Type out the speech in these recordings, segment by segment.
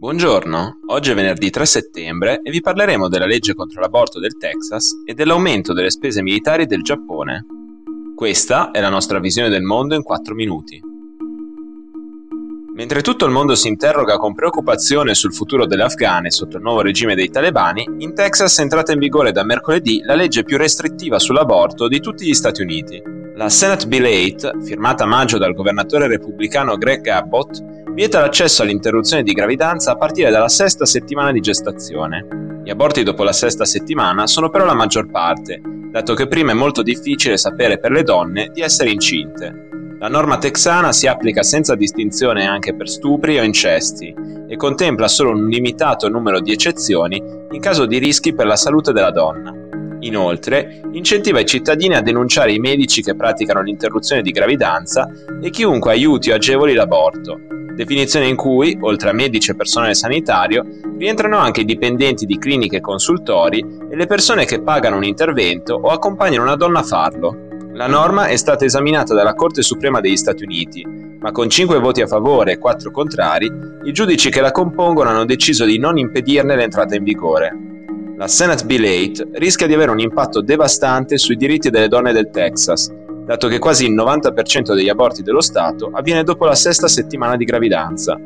Buongiorno, oggi è venerdì 3 settembre e vi parleremo della legge contro l'aborto del Texas e dell'aumento delle spese militari del Giappone. Questa è la nostra visione del mondo in 4 minuti. Mentre tutto il mondo si interroga con preoccupazione sul futuro delle afghane sotto il nuovo regime dei talebani, in Texas è entrata in vigore da mercoledì la legge più restrittiva sull'aborto di tutti gli Stati Uniti. La Senate Bill 8, firmata a maggio dal governatore repubblicano Greg Abbott, vieta l'accesso all'interruzione di gravidanza a partire dalla sesta settimana di gestazione. Gli aborti dopo la sesta settimana sono però la maggior parte, dato che prima è molto difficile sapere per le donne di essere incinte. La norma texana si applica senza distinzione anche per stupri o incesti e contempla solo un limitato numero di eccezioni in caso di rischi per la salute della donna. Inoltre, incentiva i cittadini a denunciare i medici che praticano l'interruzione di gravidanza e chiunque aiuti o agevoli l'aborto, definizione in cui, oltre a medici e personale sanitario, rientrano anche i dipendenti di cliniche e consultori e le persone che pagano un intervento o accompagnano una donna a farlo. La norma è stata esaminata dalla Corte Suprema degli Stati Uniti, ma con 5 voti a favore e 4 contrari, i giudici che la compongono hanno deciso di non impedirne l'entrata in vigore. La Senate Bill 8 rischia di avere un impatto devastante sui diritti delle donne del Texas, dato che quasi il 90% degli aborti dello Stato avviene dopo la sesta settimana di gravidanza.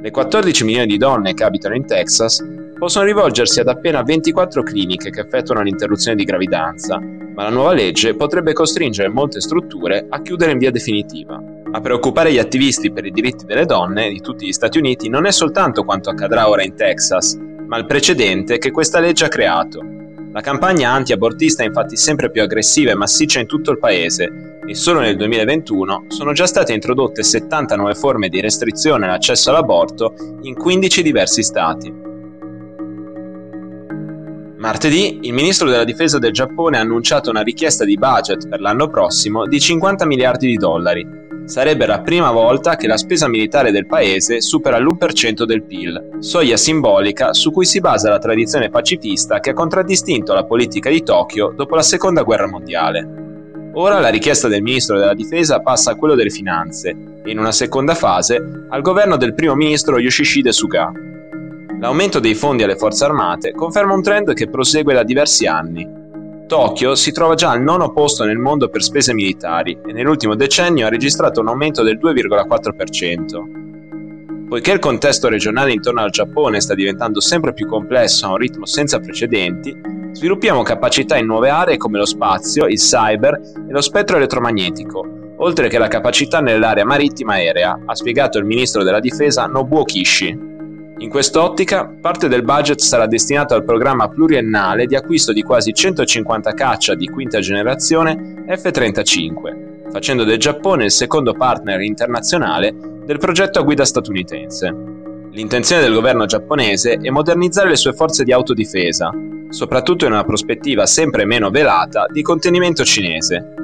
Le 14 milioni di donne che abitano in Texas possono rivolgersi ad appena 24 cliniche che effettuano l'interruzione di gravidanza, ma la nuova legge potrebbe costringere molte strutture a chiudere in via definitiva. A preoccupare gli attivisti per i diritti delle donne di tutti gli Stati Uniti non è soltanto quanto accadrà ora in Texas, ma il precedente che questa legge ha creato. La campagna anti-abortista è infatti sempre più aggressiva e massiccia in tutto il paese e solo nel 2021 sono già state introdotte 70 nuove forme di restrizione all'accesso all'aborto in 15 diversi stati. Martedì il ministro della difesa del Giappone ha annunciato una richiesta di budget per l'anno prossimo di 50 miliardi di dollari, Sarebbe la prima volta che la spesa militare del paese supera l'1% del PIL, soglia simbolica su cui si basa la tradizione pacifista che ha contraddistinto la politica di Tokyo dopo la seconda guerra mondiale. Ora la richiesta del ministro della difesa passa a quello delle finanze e in una seconda fase al governo del primo ministro Yoshihide Suga. L'aumento dei fondi alle forze armate conferma un trend che prosegue da diversi anni, Tokyo si trova già al nono posto nel mondo per spese militari e nell'ultimo decennio ha registrato un aumento del 2,4%. Poiché il contesto regionale intorno al Giappone sta diventando sempre più complesso a un ritmo senza precedenti, sviluppiamo capacità in nuove aree come lo spazio, il cyber e lo spettro elettromagnetico, oltre che la capacità nell'area marittima aerea, ha spiegato il ministro della difesa Nobuo Kishi. In quest'ottica, parte del budget sarà destinato al programma pluriennale di acquisto di quasi 150 caccia di quinta generazione F-35, facendo del Giappone il secondo partner internazionale del progetto a guida statunitense. L'intenzione del governo giapponese è modernizzare le sue forze di autodifesa, soprattutto in una prospettiva sempre meno velata di contenimento cinese,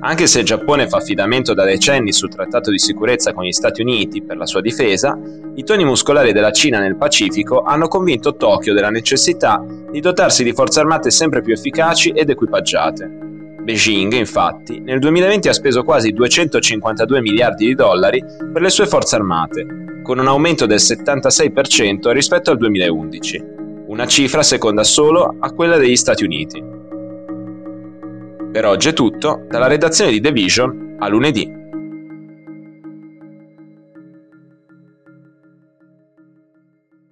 anche se il Giappone fa affidamento da decenni sul trattato di sicurezza con gli Stati Uniti per la sua difesa, i toni muscolari della Cina nel Pacifico hanno convinto Tokyo della necessità di dotarsi di forze armate sempre più efficaci ed equipaggiate. Beijing, infatti, nel 2020 ha speso quasi 252 miliardi di dollari per le sue forze armate, con un aumento del 76% rispetto al 2011, una cifra seconda solo a quella degli Stati Uniti. Per oggi è tutto, dalla redazione di The Vision a lunedì.